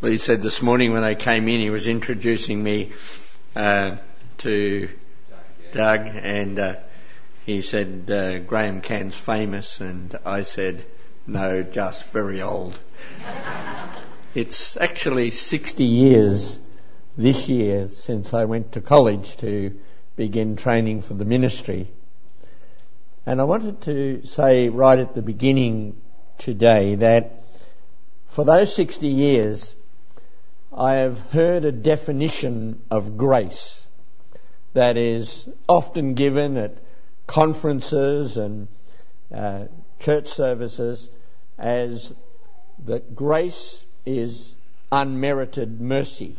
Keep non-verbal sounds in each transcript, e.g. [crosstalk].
Well, he said this morning when I came in, he was introducing me uh, to Doug, and uh, he said uh, Graham Cairns famous, and I said no, just very old. it's actually 60 years this year since I went to college to begin training for the ministry. And I wanted to say right at the beginning today that for those 60 years, I have heard a definition of grace that is often given at conferences and uh, church services as that grace is unmerited mercy.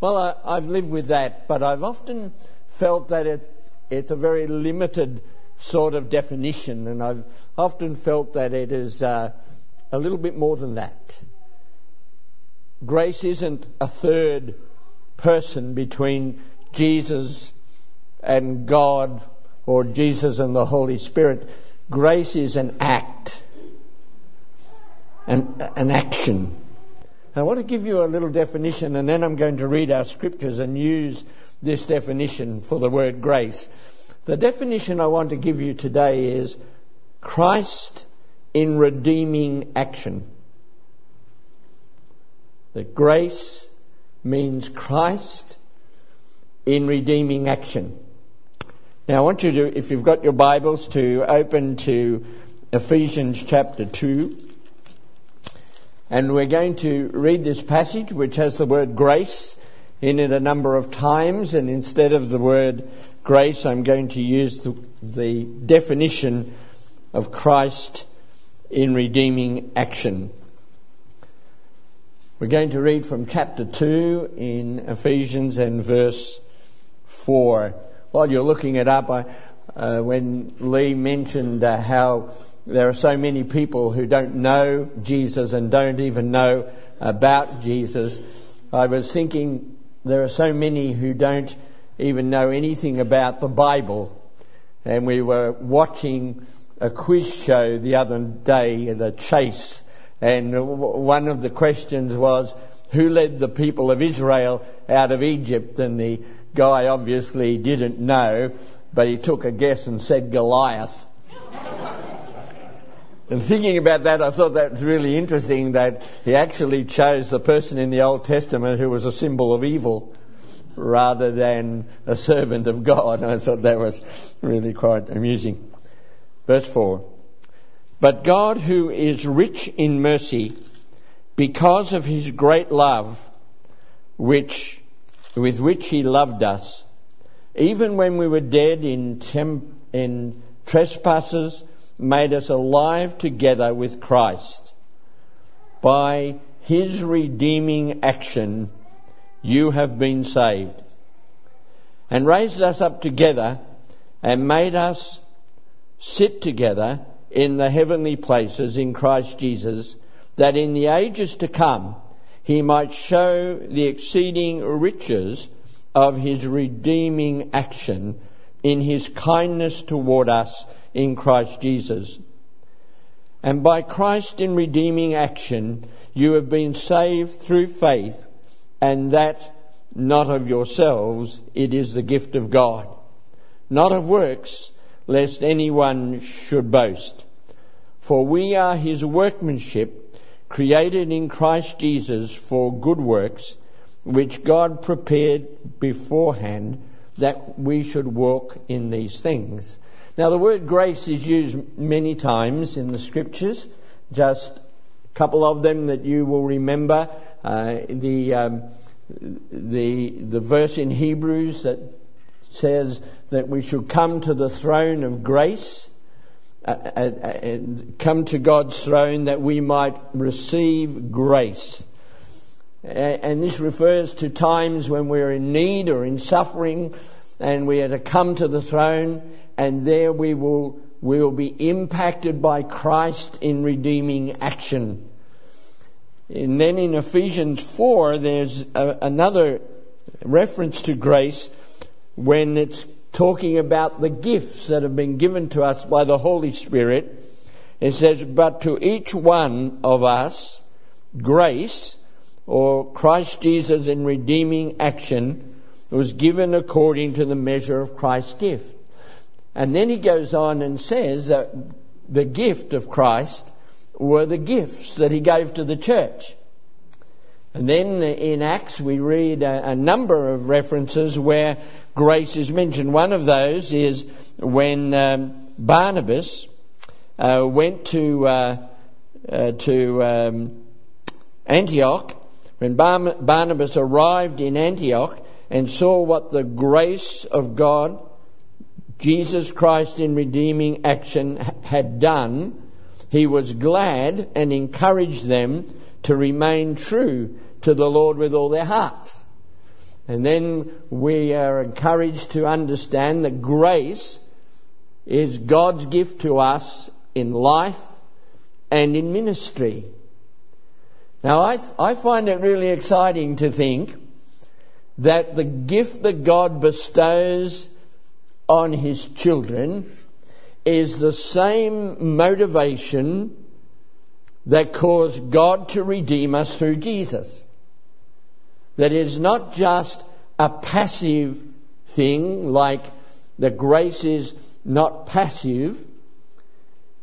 Well, I, have lived with that, but I've often felt that it's, it's a very limited sort of definition, and I've often felt that it is uh, a little bit more than that. Grace isn't a third person between Jesus and God or Jesus and the Holy Spirit. Grace is an act, an, an action. I want to give you a little definition and then I'm going to read our scriptures and use this definition for the word grace. The definition I want to give you today is Christ in redeeming action that grace means Christ in redeeming action. Now I want you to, if you've got your Bibles, to open to Ephesians chapter 2. And we're going to read this passage which has the word grace in it a number of times and instead of the word grace I'm going to use the, the definition of Christ in redeeming action. We're going to read from chapter 2 in Ephesians and verse 4. While you're looking it up, I, uh, when Lee mentioned uh, how there are so many people who don't know Jesus and don't even know about Jesus, I was thinking there are so many who don't even know anything about the Bible. And we were watching a quiz show the other day, The Chase, and one of the questions was, who led the people of Israel out of Egypt? And the guy obviously didn't know, but he took a guess and said Goliath. [laughs] and thinking about that, I thought that was really interesting that he actually chose the person in the Old Testament who was a symbol of evil rather than a servant of God. [laughs] I thought that was really quite amusing. Verse 4. But God, who is rich in mercy, because of his great love, which, with which he loved us, even when we were dead in, in trespasses, made us alive together with Christ. By his redeeming action, you have been saved. And raised us up together and made us sit together in the heavenly places in Christ Jesus, that in the ages to come he might show the exceeding riches of his redeeming action in his kindness toward us in Christ Jesus. And by Christ in redeeming action, you have been saved through faith, and that not of yourselves, it is the gift of God. Not of works, lest anyone should boast. For we are his workmanship, created in Christ Jesus for good works, which God prepared beforehand that we should walk in these things. Now the word grace is used many times in the scriptures, just a couple of them that you will remember. Uh, the, um, the, the verse in Hebrews that says that we should come to the throne of grace, Uh, uh, uh, come to God's throne that we might receive grace. And this refers to times when we're in need or in suffering and we are to come to the throne and there we will, we will be impacted by Christ in redeeming action. And then in Ephesians 4, there's a, another reference to grace when it's talking about the gifts that have been given to us by the Holy Spirit. It says, but to each one of us, grace or Christ Jesus in redeeming action was given according to the measure of Christ's gift. And then he goes on and says that the gift of Christ were the gifts that he gave to the church. And then in Acts we read a, a, number of references where grace is mentioned. One of those is when um, Barnabas uh, went to uh, uh, to um, Antioch. When Bar- Barnabas arrived in Antioch and saw what the grace of God, Jesus Christ in redeeming action, had done, he was glad and encouraged them to remain true to the Lord with all their hearts. And then we are encouraged to understand that grace is God's gift to us in life and in ministry. Now I, I find it really exciting to think that the gift that God bestows on His children is the same motivation that caused God to redeem us through Jesus. That it is not just a passive thing like the grace is not passive.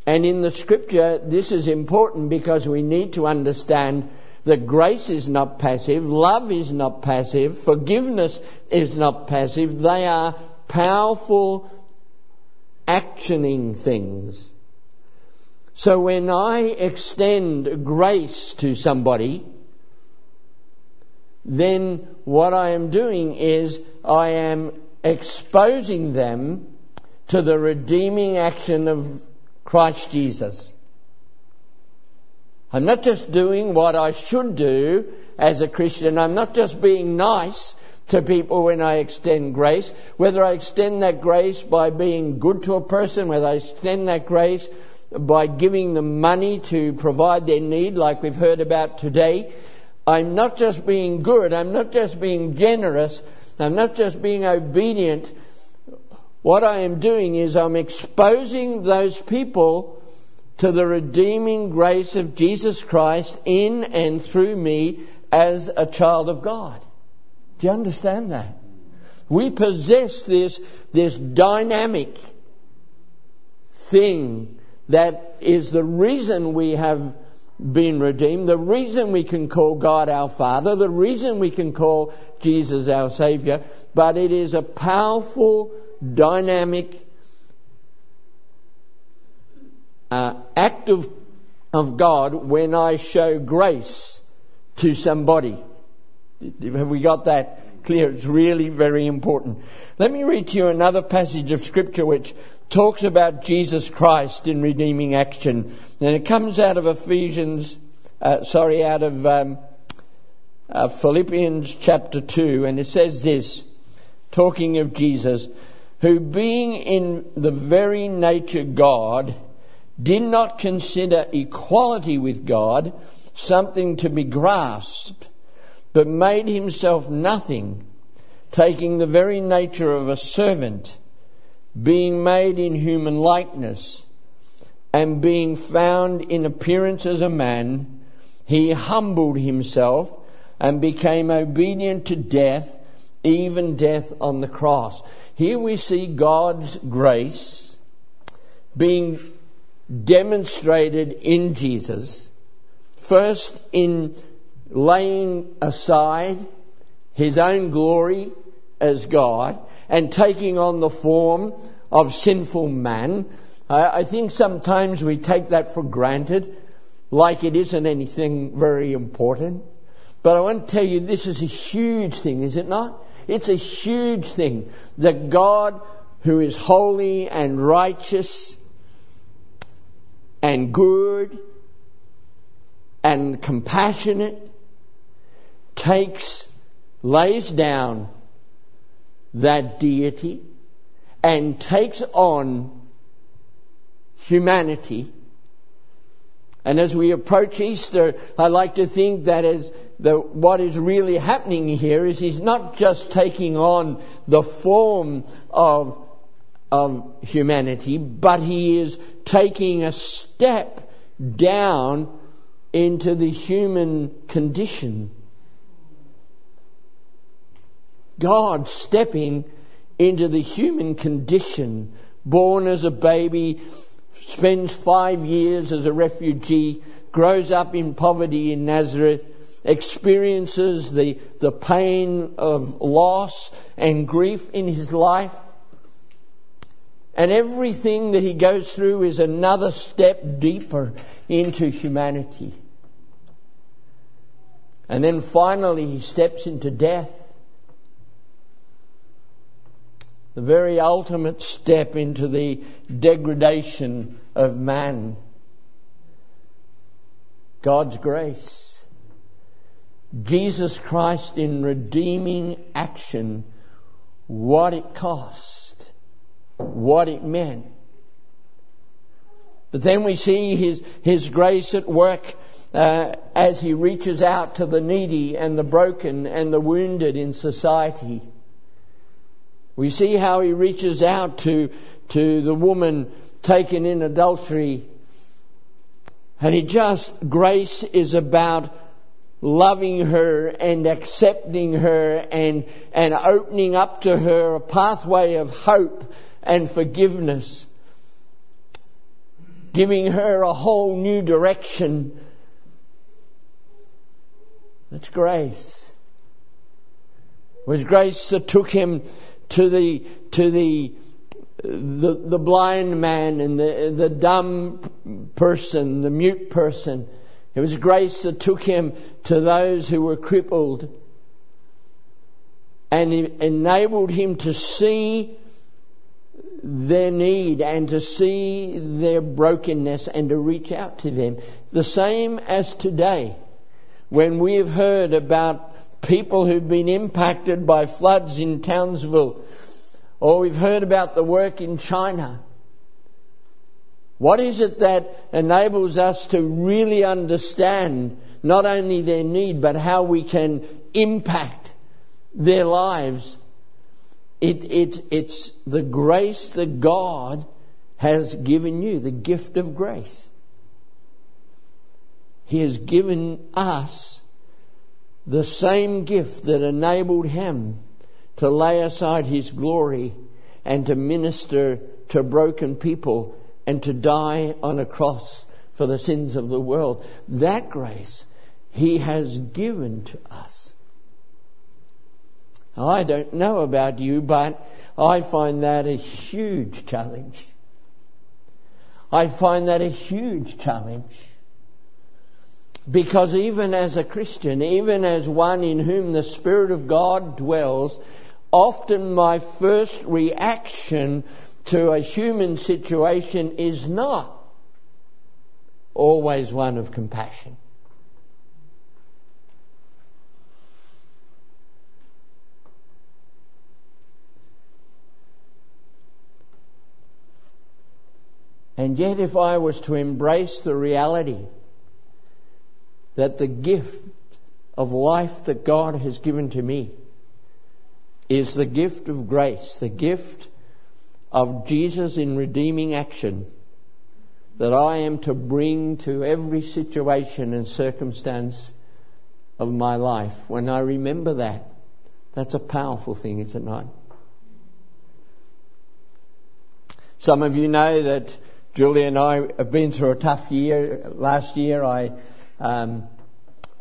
And in the scripture, this is important because we need to understand that grace is not passive, love is not passive, forgiveness is not passive. They are powerful actioning things. So when I extend grace to somebody, then what I am doing is I am exposing them to the redeeming action of Christ Jesus. I'm not just doing what I should do as a Christian. I'm not just being nice to people when I extend grace. Whether I extend that grace by being good to a person, whether I extend that grace by giving them money to provide their need, like we've heard about today. I'm not just being good. I'm not just being generous. I'm not just being obedient what I am doing is I'm exposing those people to the redeeming grace of Jesus Christ in and through me as a child of God. Do you understand that? We possess this, this dynamic thing that is the reason we have been redeemed, the reason we can call God our Father, the reason we can call Jesus our Savior, but it is a powerful dynamic uh, act of, of God when I show grace to somebody. Have we got that clear? It's really very important. Let me read to you another passage of scripture which talks about Jesus Christ in redeeming action. And it comes out of Ephesians, uh, sorry, out of um, uh, Philippians chapter 2, and it says this, talking of Jesus who being in the very nature God, did not consider equality with God something to be grasped, but made himself nothing, taking the very nature of a servant, being made in human likeness, and being found in appearance as a man, he humbled himself and became obedient to death, even death on the cross. Here we see God's grace being demonstrated in Jesus, first in laying aside his own glory as God and taking on the form of sinful man. I think sometimes we take that for granted, like it isn't anything very important. But I want to tell you this is a huge thing, is it not? It's a huge thing that God, who is holy and righteous and good and compassionate, takes, lays down that deity and takes on humanity. And as we approach Easter, I like to think that as the, what is really happening here is he's not just taking on the form of, of humanity, but he is taking a step down into the human condition. God stepping into the human condition, born as a baby, spends five years as a refugee, grows up in poverty in Nazareth, experiences the, the pain of loss and grief in his life. And everything that he goes through is another step deeper into humanity. And then finally he steps into death. The very ultimate step into the degradation of man. God's grace. Jesus Christ in redeeming action, what it cost, what it meant. But then we see His, His grace at work uh, as He reaches out to the needy and the broken and the wounded in society. We see how He reaches out to, to the woman taken in adultery. And He just, grace is about loving her and accepting her and, and opening up to her a pathway of hope and forgiveness. Giving her a whole new direction. That's grace. It was grace that took him to the, to the, the, the blind man and the, the dumb person, the mute person it was grace that took him to those who were crippled and enabled him to see their need and to see their brokenness and to reach out to them. The same as today when we've heard about people who've been impacted by floods in Townsville or we've heard about the work in China what is it that enables us to really understand not only their need, but how we can impact their lives? It, it, it's the grace that God has given you, the gift of grace. He has given us the same gift that enabled him to lay aside his glory and to minister to broken people and to die on a cross for the sins of the world. That grace He has given to us. I don't know about you, but I find that a huge challenge. I find that a huge challenge. Because even as a Christian, even as one in whom the Spirit of God dwells, often my first reaction to a human situation is not always one of compassion. And yet, if I was to embrace the reality that the gift of life that God has given to me is the gift of grace, the gift of Jesus in redeeming action that I am to bring to every situation and circumstance of my life. When I remember that, that's a powerful thing, is it not? Some of you know that Julie and I have been through a tough year. Last year I um,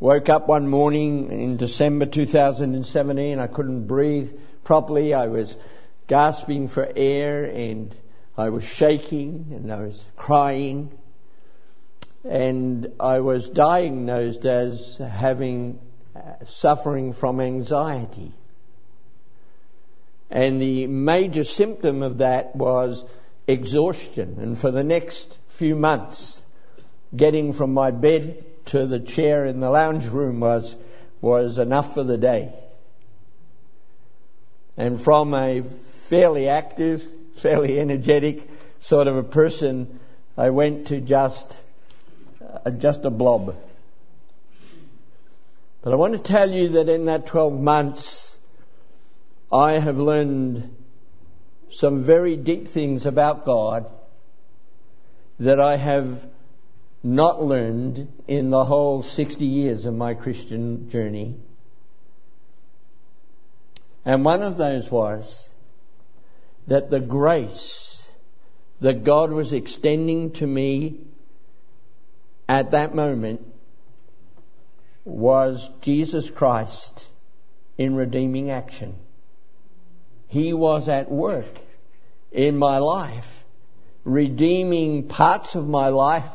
woke up one morning in December 2017. I couldn't breathe properly. I was gasping for air and I was shaking and I was crying and I was diagnosed as having uh, suffering from anxiety. And the major symptom of that was exhaustion. And for the next few months, getting from my bed to the chair in the lounge room was, was enough for the day. And from a fairly active, fairly energetic sort of a person, I went to just, uh, just a blob. But I want to tell you that in that 12 months, I have learned some very deep things about God that I have not learned in the whole 60 years of my Christian journey. And one of those was that the grace that God was extending to me at that moment was Jesus Christ in redeeming action. He was at work in my life, redeeming parts of my life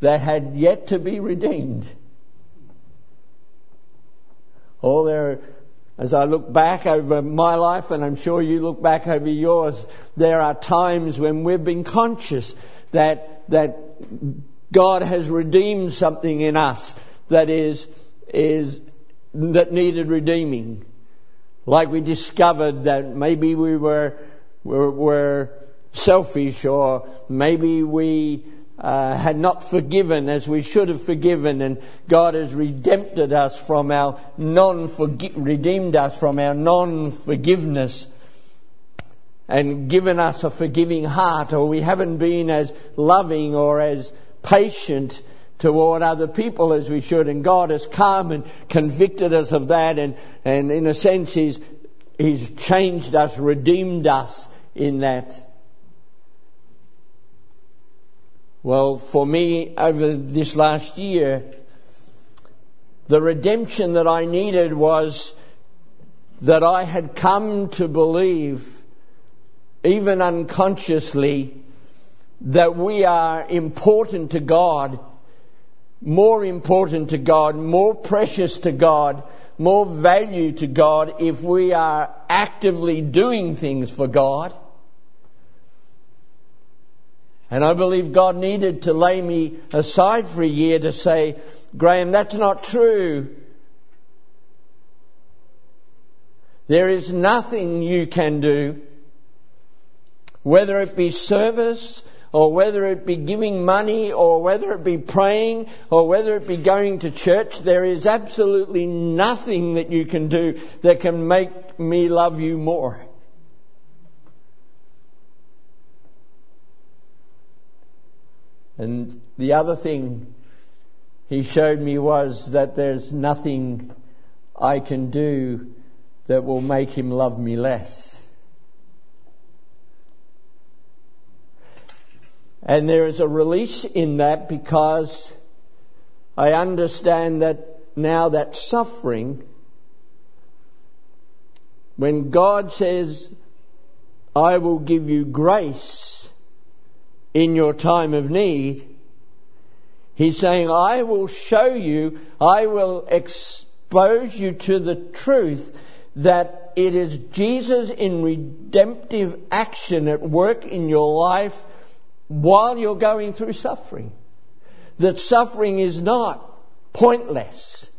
that had yet to be redeemed. Oh, there, as I look back over my life, and I'm sure you look back over yours, there are times when we've been conscious that, that God has redeemed something in us that is, is, that needed redeeming. Like we discovered that maybe we were, were, were selfish or maybe we uh, had not forgiven as we should have forgiven, and God has redeemed us from our non redeemed us from our non forgiveness and given us a forgiving heart, or we haven't been as loving or as patient toward other people as we should, and God has come and convicted us of that, and, and in a sense, He's, He's changed us, redeemed us in that. Well, for me, over this last year, the redemption that I needed was that I had come to believe, even unconsciously, that we are important to God, more important to God, more precious to God, more value to God if we are actively doing things for God and I believe God needed to lay me aside for a year to say, Graham, that's not true. There is nothing you can do, whether it be service, or whether it be giving money, or whether it be praying, or whether it be going to church, there is absolutely nothing that you can do that can make me love you more. And the other thing he showed me was that there's nothing I can do that will make him love me less. And there is a release in that because I understand that now that suffering, when God says, I will give you grace, in your time of need. He's saying, I will show you, I will expose you to the truth that it is Jesus in redemptive action at work in your life while you're going through suffering. That suffering is not pointless.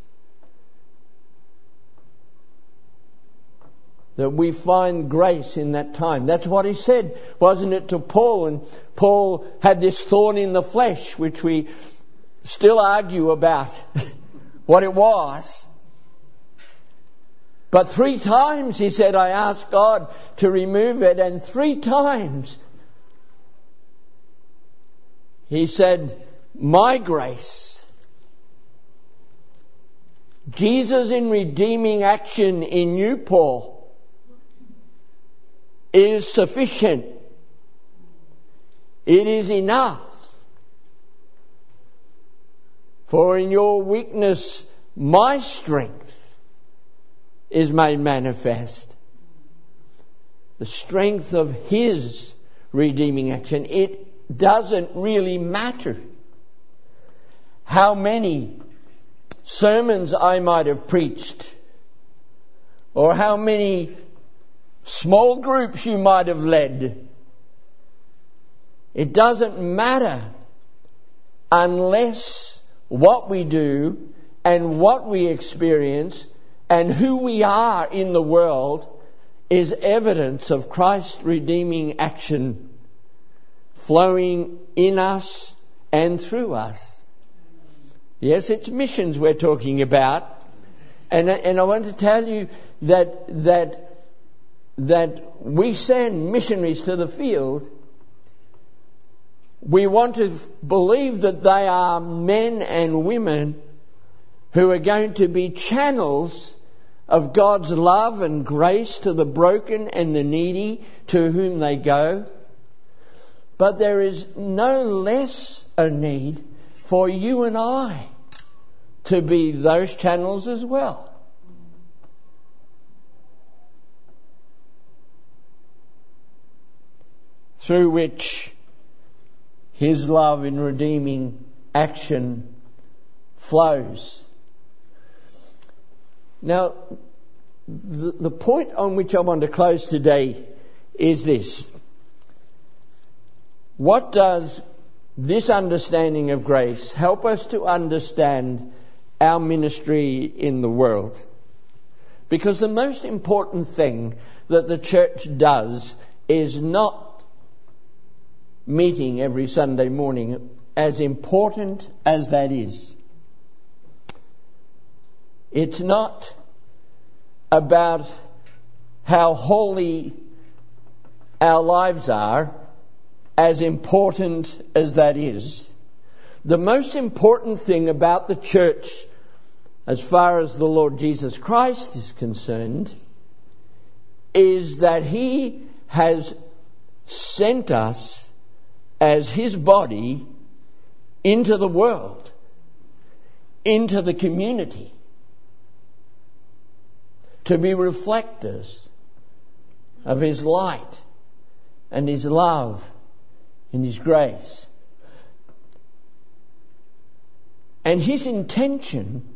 That we find grace in that time. That's what he said, wasn't it, to Paul? And Paul had this thorn in the flesh, which we still argue about [laughs] what it was. But three times he said, I asked God to remove it, and three times he said, My grace. Jesus in redeeming action in you, Paul is sufficient. It is enough. For in your weakness, my strength is made manifest. The strength of His redeeming action. It doesn't really matter how many sermons I might have preached or how many small groups you might have led. It doesn't matter unless what we do and what we experience and who we are in the world is evidence of Christ's redeeming action flowing in us and through us. Yes, it's missions we're talking about. And, and I want to tell you that, that that we send missionaries to the field, we want to believe that they are men and women who are going to be channels of God's love and grace to the broken and the needy to whom they go. But there is no less a need for you and I to be those channels as well. Through which His love in redeeming action flows. Now, the, the point on which I want to close today is this. What does this understanding of grace help us to understand our ministry in the world? Because the most important thing that the church does is not meeting every Sunday morning, as important as that is. It's not about how holy our lives are, as important as that is. The most important thing about the church, as far as the Lord Jesus Christ is concerned, is that He has sent us as His body into the world, into the community to be reflectors of His light and His love and His grace. And His intention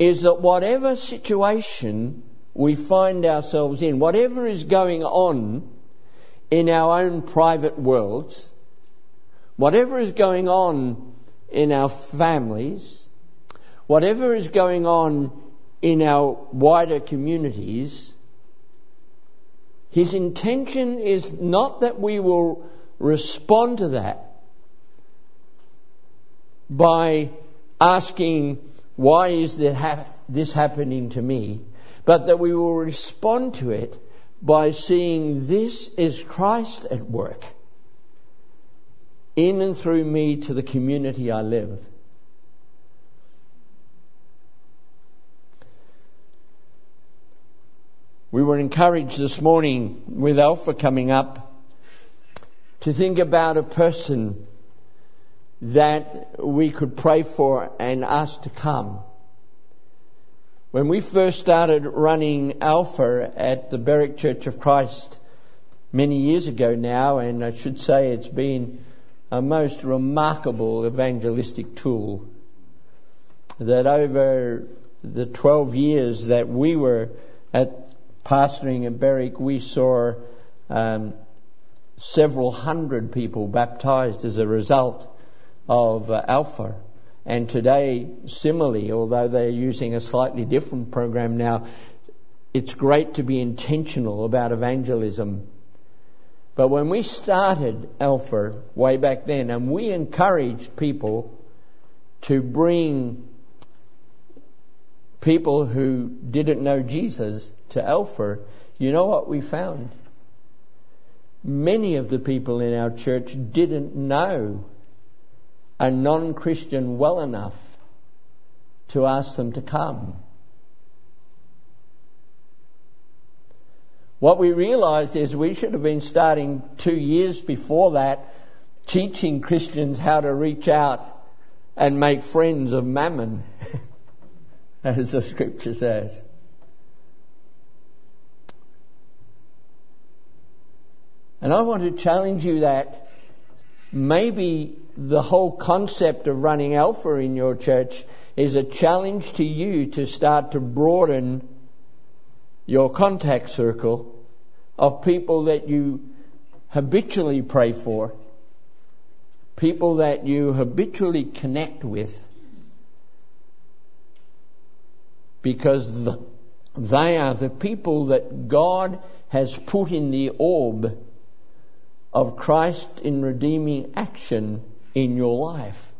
is that whatever situation we find ourselves in, whatever is going on in our own private worlds, whatever is going on in our families, whatever is going on in our wider communities, his intention is not that we will respond to that by asking, why is this happening to me? But that we will respond to it by seeing this is Christ at work in and through me to the community I live. We were encouraged this morning with Alpha coming up to think about a person that we could pray for and ask to come. When we first started running Alpha at the Berwick Church of Christ many years ago now, and I should say it's been a most remarkable evangelistic tool that over the 12 years that we were at pastoring in Berwick, we saw um, several hundred people baptized as a result of uh, Alpha. And today, similarly, although they're using a slightly different program now, it's great to be intentional about evangelism. But when we started Alpha way back then, and we encouraged people to bring people who didn't know Jesus to Alpha, you know what we found? Many of the people in our church didn't know a non Christian well enough to ask them to come. What we realized is we should have been starting two years before that teaching Christians how to reach out and make friends of mammon, [laughs] as the scripture says. And I want to challenge you that maybe the whole concept of running Alpha in your church is a challenge to you to start to broaden your contact circle of people that you habitually pray for, people that you habitually connect with, because the, they are the people that God has put in the orb of Christ in redeeming action in your life.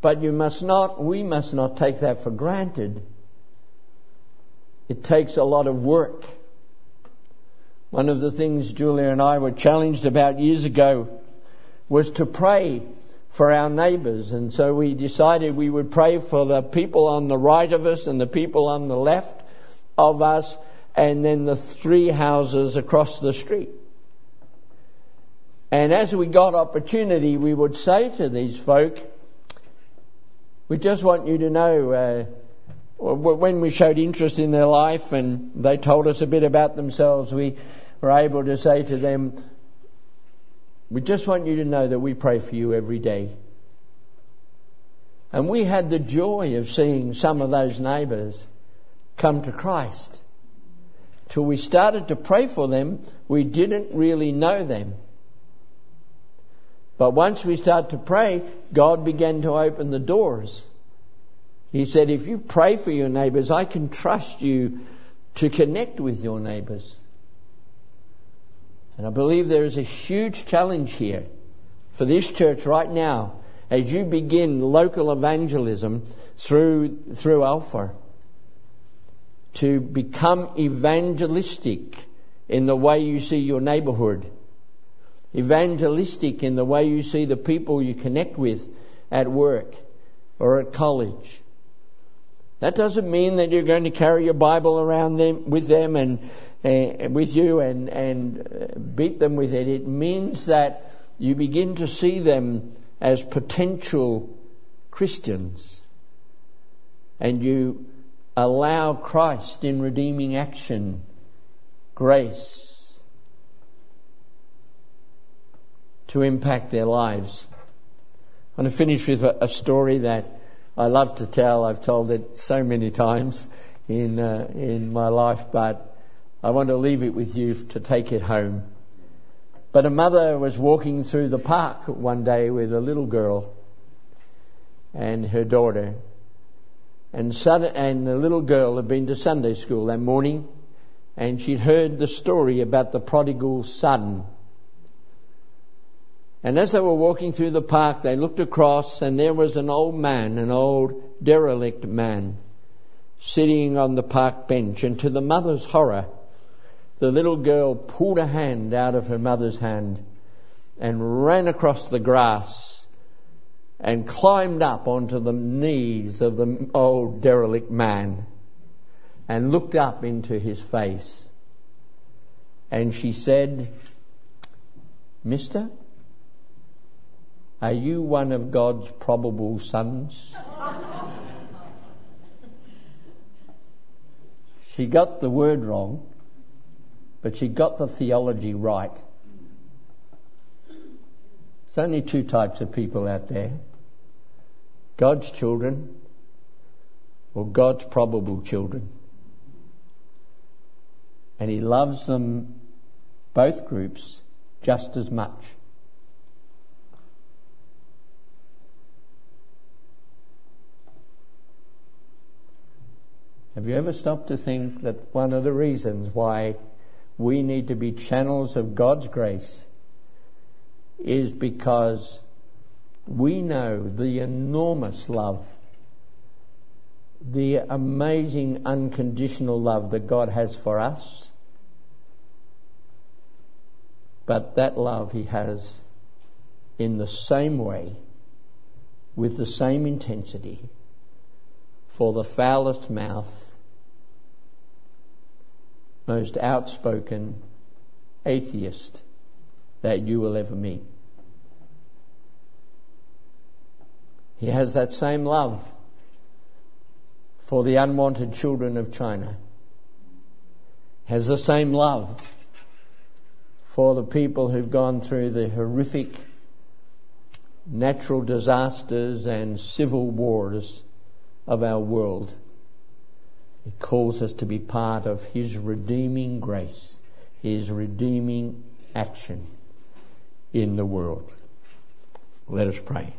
But you must not, we must not take that for granted. It takes a lot of work. One of the things Julia and I were challenged about years ago was to pray for our neighbours. And so we decided we would pray for the people on the right of us and the people on the left of us and then the three houses across the street. And as we got opportunity, we would say to these folk, we just want you to know, uh, when we showed interest in their life and they told us a bit about themselves, we were able to say to them, we just want you to know that we pray for you every day. And we had the joy of seeing some of those neighbours come to Christ. Till we started to pray for them, we didn't really know them. But once we started to pray, God began to open the doors. He said, if you pray for your neighbours, I can trust you to connect with your neighbours. And I believe there is a huge challenge here for this church right now as you begin local evangelism through, through Alpha to become evangelistic in the way you see your neighborhood, evangelistic in the way you see the people you connect with at work or at college. That doesn't mean that you're going to carry your Bible around them with them and uh, with you and, and uh, beat them with it. It means that you begin to see them as potential Christians and you allow Christ in redeeming action, grace, to impact their lives. I want to finish with a story that I love to tell. I've told it so many times in uh, in my life, but I want to leave it with you to take it home. But a mother was walking through the park one day with a little girl and her daughter. And, and the little girl had been to Sunday school that morning and she'd heard the story about the prodigal son. And as they were walking through the park, they looked across and there was an old man, an old derelict man, sitting on the park bench. And to the mother's horror, the little girl pulled a hand out of her mother's hand and ran across the grass and climbed up onto the knees of the old derelict man and looked up into his face. And she said, Mister, are you one of God's probable sons? she got the word wrong but she got the theology right. There's only two types of people out there God's children or God's probable children. And He loves them, both groups, just as much. Have you ever stopped to think that one of the reasons why we need to be channels of God's grace is because we know the enormous love, the amazing unconditional love that God has for us. But that love He has in the same way, with the same intensity, for the foulest mouth most outspoken atheist that you will ever meet. He has that same love for the unwanted children of China. Has the same love for the people who've gone through the horrific natural disasters and civil wars of our world. It calls us to be part of His redeeming grace, His redeeming action in the world. Let us pray.